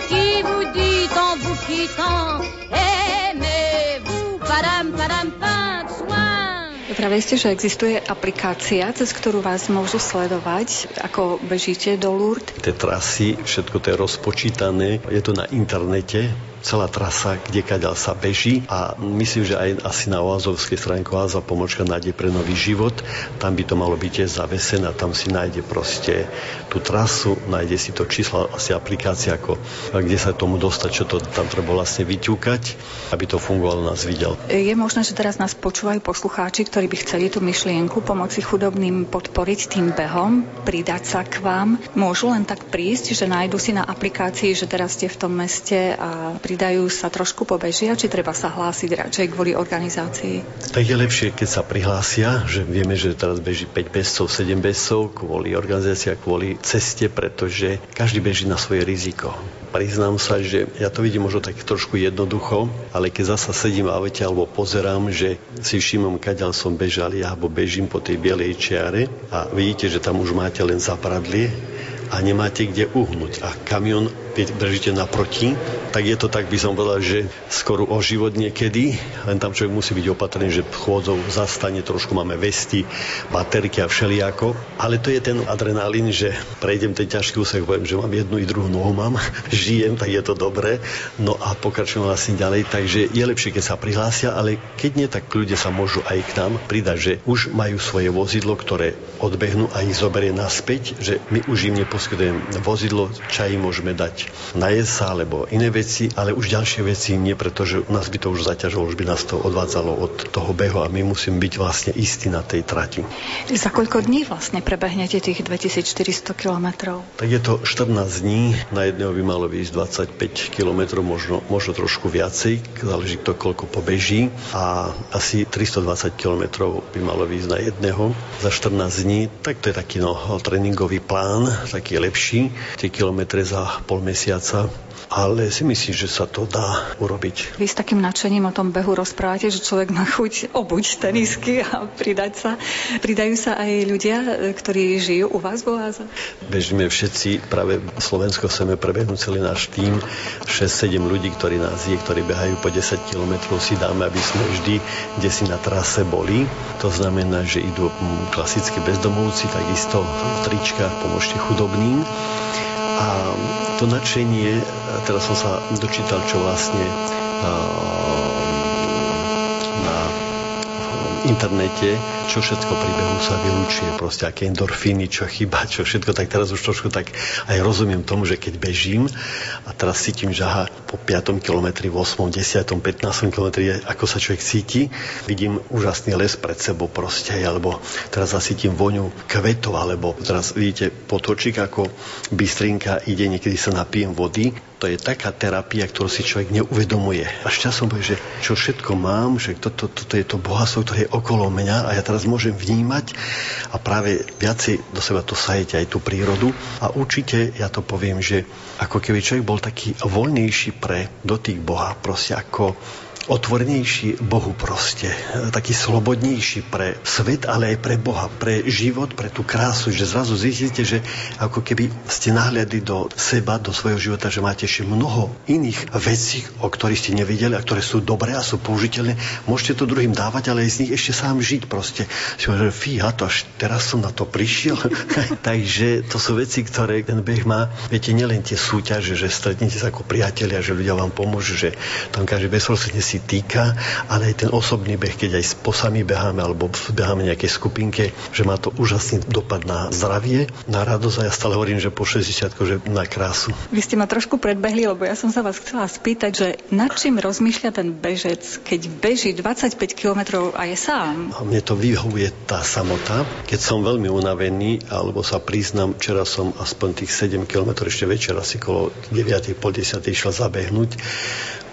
qui vous dit en vous quittant, Vraveli ste, že existuje aplikácia, cez ktorú vás môžu sledovať, ako bežíte do Lourdes? Tie trasy, všetko to je rozpočítané, je to na internete, celá trasa, kde kaďal sa beží a myslím, že aj asi na oazovskej stránke Oaza pomočka nájde pre nový život. Tam by to malo byť zavesené a tam si nájde proste tú trasu, nájde si to číslo, asi aplikácia, ako, kde sa tomu dostať, čo to tam treba vlastne vyťúkať, aby to fungovalo, nás videl. Je možné, že teraz nás počúvajú poslucháči, ktorí by chceli tú myšlienku pomoci chudobným podporiť tým behom, pridať sa k vám. Môžu len tak prísť, že nájdu si na aplikácii, že teraz ste v tom meste a pri pridajú, sa trošku pobežia, či treba sa hlásiť radšej kvôli organizácii? Tak je lepšie, keď sa prihlásia, že vieme, že teraz beží 5 bezcov, 7 bezcov kvôli organizácii a kvôli ceste, pretože každý beží na svoje riziko. Priznám sa, že ja to vidím možno tak trošku jednoducho, ale keď zasa sedím v aute alebo pozerám, že si všimom, kaďal som bežal ja, alebo bežím po tej bielej čiare a vidíte, že tam už máte len zapradlie a nemáte kde uhnúť. A kamion držíte naproti, tak je to tak, by som povedal, že skoro o život niekedy, len tam človek musí byť opatrný, že chôdzou zastane, trošku máme vesty, baterky a všelijako, ale to je ten adrenalín, že prejdem ten ťažký úsek, poviem, že mám jednu i druhú nohu mám, žijem, tak je to dobré, no a pokračujem vlastne ďalej, takže je lepšie, keď sa prihlásia, ale keď nie, tak ľudia sa môžu aj k nám pridať, že už majú svoje vozidlo, ktoré odbehnú a ich zoberie naspäť, že my už im neposkytujeme vozidlo, čaj môžeme dať najesť sa alebo iné veci, ale už ďalšie veci nie, pretože nás by to už zaťažilo, už by nás to odvádzalo od toho behu a my musíme byť vlastne istí na tej trati. Za koľko dní vlastne prebehnete tých 2400 kilometrov? Tak je to 14 dní, na jedného by malo výjsť 25 kilometrov, možno, možno trošku viacej, záleží to, koľko pobeží a asi 320 kilometrov by malo výjsť na jedného za 14 dní, tak to je taký no, tréningový plán, taký lepší, tie kilometre za pol mesiaca ale si myslím, že sa to dá urobiť. Vy s takým nadšením o tom behu rozprávate, že človek má chuť obuť tenisky a pridať sa. Pridajú sa aj ľudia, ktorí žijú u vás vo Oáze? Bežíme všetci, práve Slovensko chceme prebehnúť celý náš tým, 6-7 ľudí, ktorí nás je, ktorí behajú po 10 kilometrov, si dáme, aby sme vždy, kde si na trase boli. To znamená, že idú klasicky bezdomovci, takisto v tričkách pomôžte chudobným. A to nadšenie, teraz som sa dočítal, čo vlastne na internete, čo všetko pri behu sa vylúčuje, proste aké endorfíny, čo chyba, čo všetko, tak teraz už trošku tak aj rozumiem tomu, že keď bežím a teraz cítim, že aha, po 5. kilometri, 8., 10., 15. kilometri, ako sa človek cíti, vidím úžasný les pred sebou proste, alebo teraz zacítim voňu kvetov, alebo teraz vidíte potočík, ako bystrinka ide, niekedy sa napijem vody, to je taká terapia, ktorú si človek neuvedomuje. Až časom povie, že čo všetko mám, že toto, toto je to bohatstvo, ktoré je okolo mňa a ja teraz môžem vnímať a práve viacej do seba to sajete aj tú prírodu. A určite, ja to poviem, že ako keby človek bol taký voľnejší pre dotyk Boha, proste ako otvornejší Bohu proste, taký slobodnejší pre svet, ale aj pre Boha, pre život, pre tú krásu, že zrazu zistíte, že ako keby ste nahliadli do seba, do svojho života, že máte ešte mnoho iných vecí, o ktorých ste nevideli a ktoré sú dobré a sú použiteľné. Môžete to druhým dávať, ale aj z nich ešte sám žiť proste. Si že fíha, to až teraz som na to prišiel. Takže to sú veci, ktoré ten beh má. Viete, nielen tie súťaže, že stretnete sa ako priatelia, že ľudia vám pomôžu, že tam každý bezprostredne si týka, ale aj ten osobný beh, keď aj s posami beháme alebo beháme nejakej skupinke, že má to úžasný dopad na zdravie, na radosť a ja stále hovorím, že po 60 že na krásu. Vy ste ma trošku predbehli, lebo ja som sa vás chcela spýtať, že nad čím rozmýšľa ten bežec, keď beží 25 km a je sám? A mne to vyhovuje tá samota, keď som veľmi unavený, alebo sa priznam, včera som aspoň tých 7 km ešte večer asi kolo 9. po 10. išiel zabehnúť,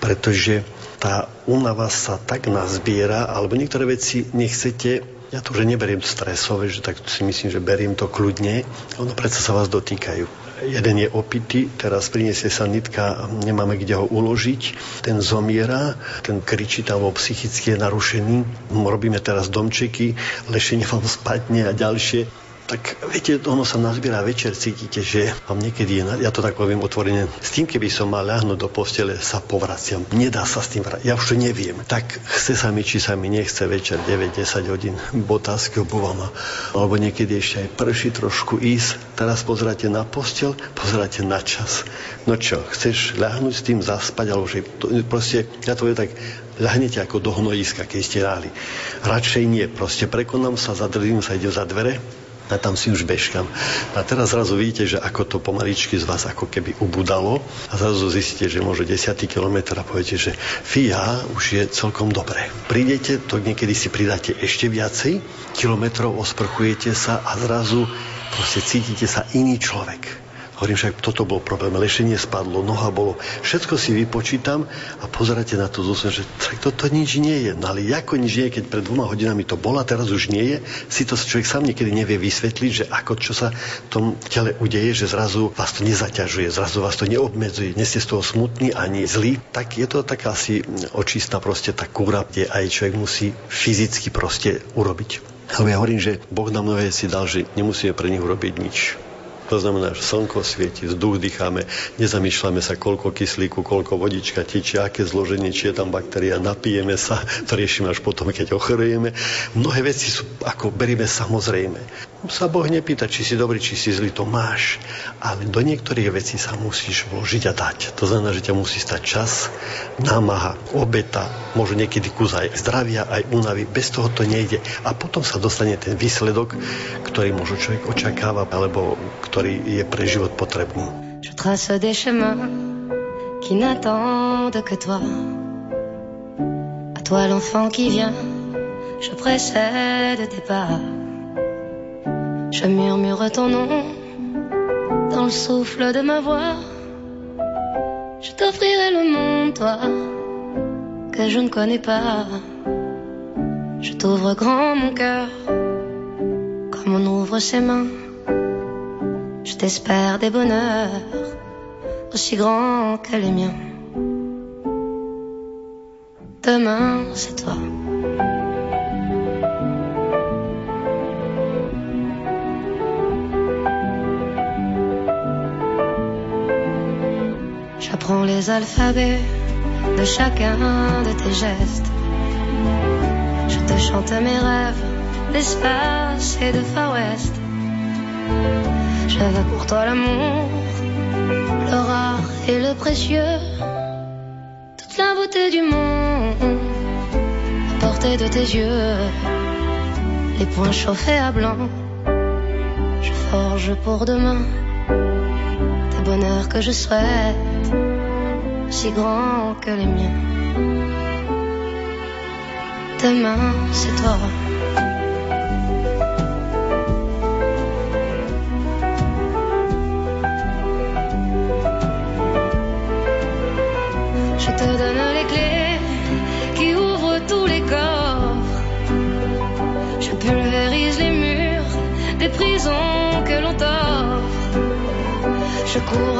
pretože tá únava sa tak nazbiera, alebo niektoré veci nechcete ja to už neberiem stresové, že tak si myslím, že beriem to kľudne. Ono predsa sa vás dotýkajú. Jeden je opitý, teraz priniesie sa nitka, nemáme kde ho uložiť. Ten zomiera, ten kričí tam psychicky je narušený. Robíme teraz domčeky, lešenie vám spadne a ďalšie tak viete, ono sa nazbiera večer, cítite, že vám niekedy je, ja to tak poviem otvorene, s tým, keby som mal ľahnuť do postele, sa povraciam. Nedá sa s tým vrať, ja už to neviem. Tak chce sa mi, či sa mi nechce večer 9-10 hodín botázky obúvam alebo niekedy ešte aj prší trošku ísť. Teraz pozeráte na postel, pozeráte na čas. No čo, chceš ľahnuť s tým zaspať, alebo že to, proste, ja to tak, ľahnete ako do hnojiska, keď ste ráli. Radšej nie, proste prekonám sa, zadržím sa, ide za dvere, a tam si už bežkam. A teraz zrazu vidíte, že ako to pomaličky z vás ako keby ubudalo a zrazu zistíte, že môže 10 km a poviete, že fíha, už je celkom dobré. Prídete, to niekedy si pridáte ešte viacej kilometrov, osprchujete sa a zrazu proste cítite sa iný človek Hovorím, však toto bol problém, lešenie spadlo, noha bolo, všetko si vypočítam a pozeráte na to zúsmev, že tak toto nič nie je. No ale ako nič nie je, keď pred dvoma hodinami to bolo a teraz už nie je, si to človek sám niekedy nevie vysvetliť, že ako čo sa v tom tele udeje, že zrazu vás to nezaťažuje, zrazu vás to neobmedzuje, nie ste z toho smutní ani zlí, tak je to taká asi očistá proste tá kúra, kde aj človek musí fyzicky proste urobiť. Ale ja hovorím, že Boh nám mnohé si dal, že nemusíme pre nich urobiť nič. To znamená, že slnko svieti, vzduch dýchame, nezamýšľame sa, koľko kyslíku, koľko vodička tečie, aké zloženie, či je tam baktéria, napijeme sa, to riešime až potom, keď ochorujeme. Mnohé veci sú, ako berieme samozrejme. Sa Boh nepýta, či si dobrý, či si zlý, to máš. Ale do niektorých vecí sa musíš vložiť a dať. To znamená, že ťa musí stať čas, námaha, obeta, možno niekedy kus aj zdravia, aj únavy. Bez toho to nejde. A potom sa dostane ten výsledok, ktorý možno človek očakáva, alebo ktorý je pre život potrebný. Je trace des chemins qui n'attendent que toi. À toi l'enfant qui vient, je précède tes pas. Je murmure ton nom dans le souffle de ma voix. Je t'offrirai le monde, toi, que je ne connais pas. Je t'ouvre grand mon cœur, comme on ouvre ses mains. Je t'espère des bonheurs aussi grands que les miens. Demain, c'est toi. J'apprends les alphabets de chacun de tes gestes. Je te chante mes rêves d'espace et de Far West. Veux pour toi l'amour, le rare et le précieux, toute la beauté du monde, à portée de tes yeux, les poings chauffés à blanc. Je forge pour demain des bonheurs que je souhaite, si grands que les miens. Demain, c'est toi. Je te donne les clés qui ouvrent tous les coffres. Je pulvérise les murs des prisons que l'on t'offre. Je cours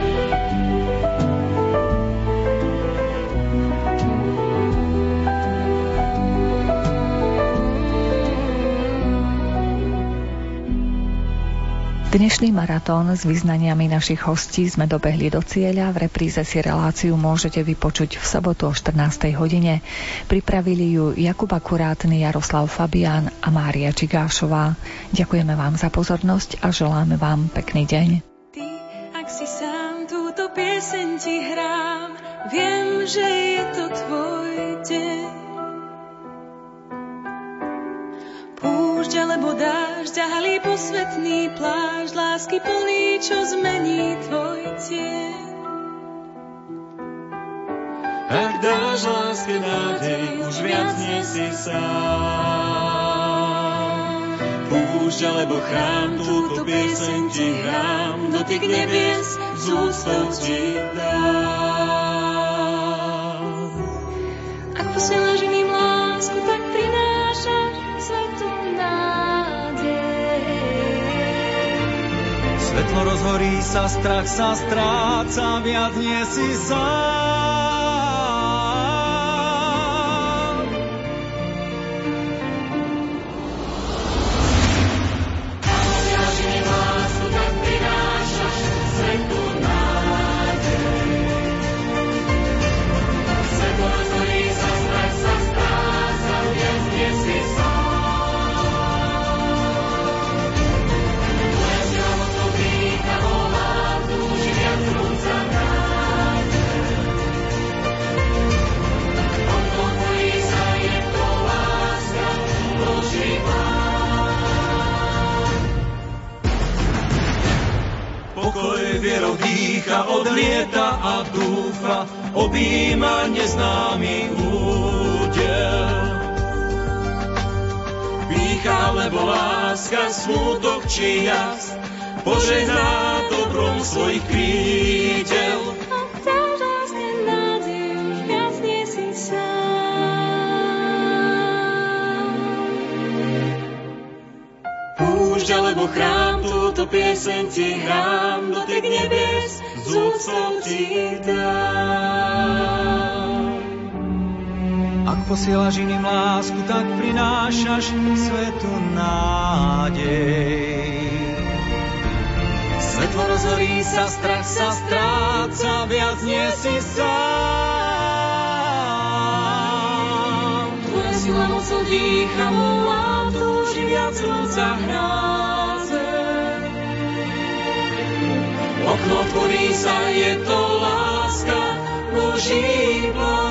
Dnešný maratón s vyznaniami našich hostí sme dobehli do cieľa. V repríze si reláciu môžete vypočuť v sobotu o 14. hodine. Pripravili ju Jakub Akurátny, Jaroslav Fabián a Mária Čigášová. Ďakujeme vám za pozornosť a želáme vám pekný deň. Ty, ak si sám túto pieseň ti hrám, viem, že je to tvoj alebo dážď ťahali posvetný plášť lásky plný, čo zmení tvoj tieň. Ak dáš láske nádej, už viac nie si sám. Púšť alebo chrám, túto pieseň ti hrám, dotyk nebies z ústov ti dám. Ak posielaš iným Svetlo rozhorí sa, strach sa stráca, viac nie si sám. Láska, smutok či jas, požehná dobrom svojich krídel. púšť alebo chrám, túto pieseň ti hrám, dotyk nebies, z úctou ti dám. Ak posielaš iným lásku, tak prinášaš svetu nádej. Svetlo rozhorí sa, strach sa stráca, viac nie si sám. Tvoja sila mocou dýcha, volá, túži viac rúca hrá. Okno otvorí sa, je to láska, Boží plán.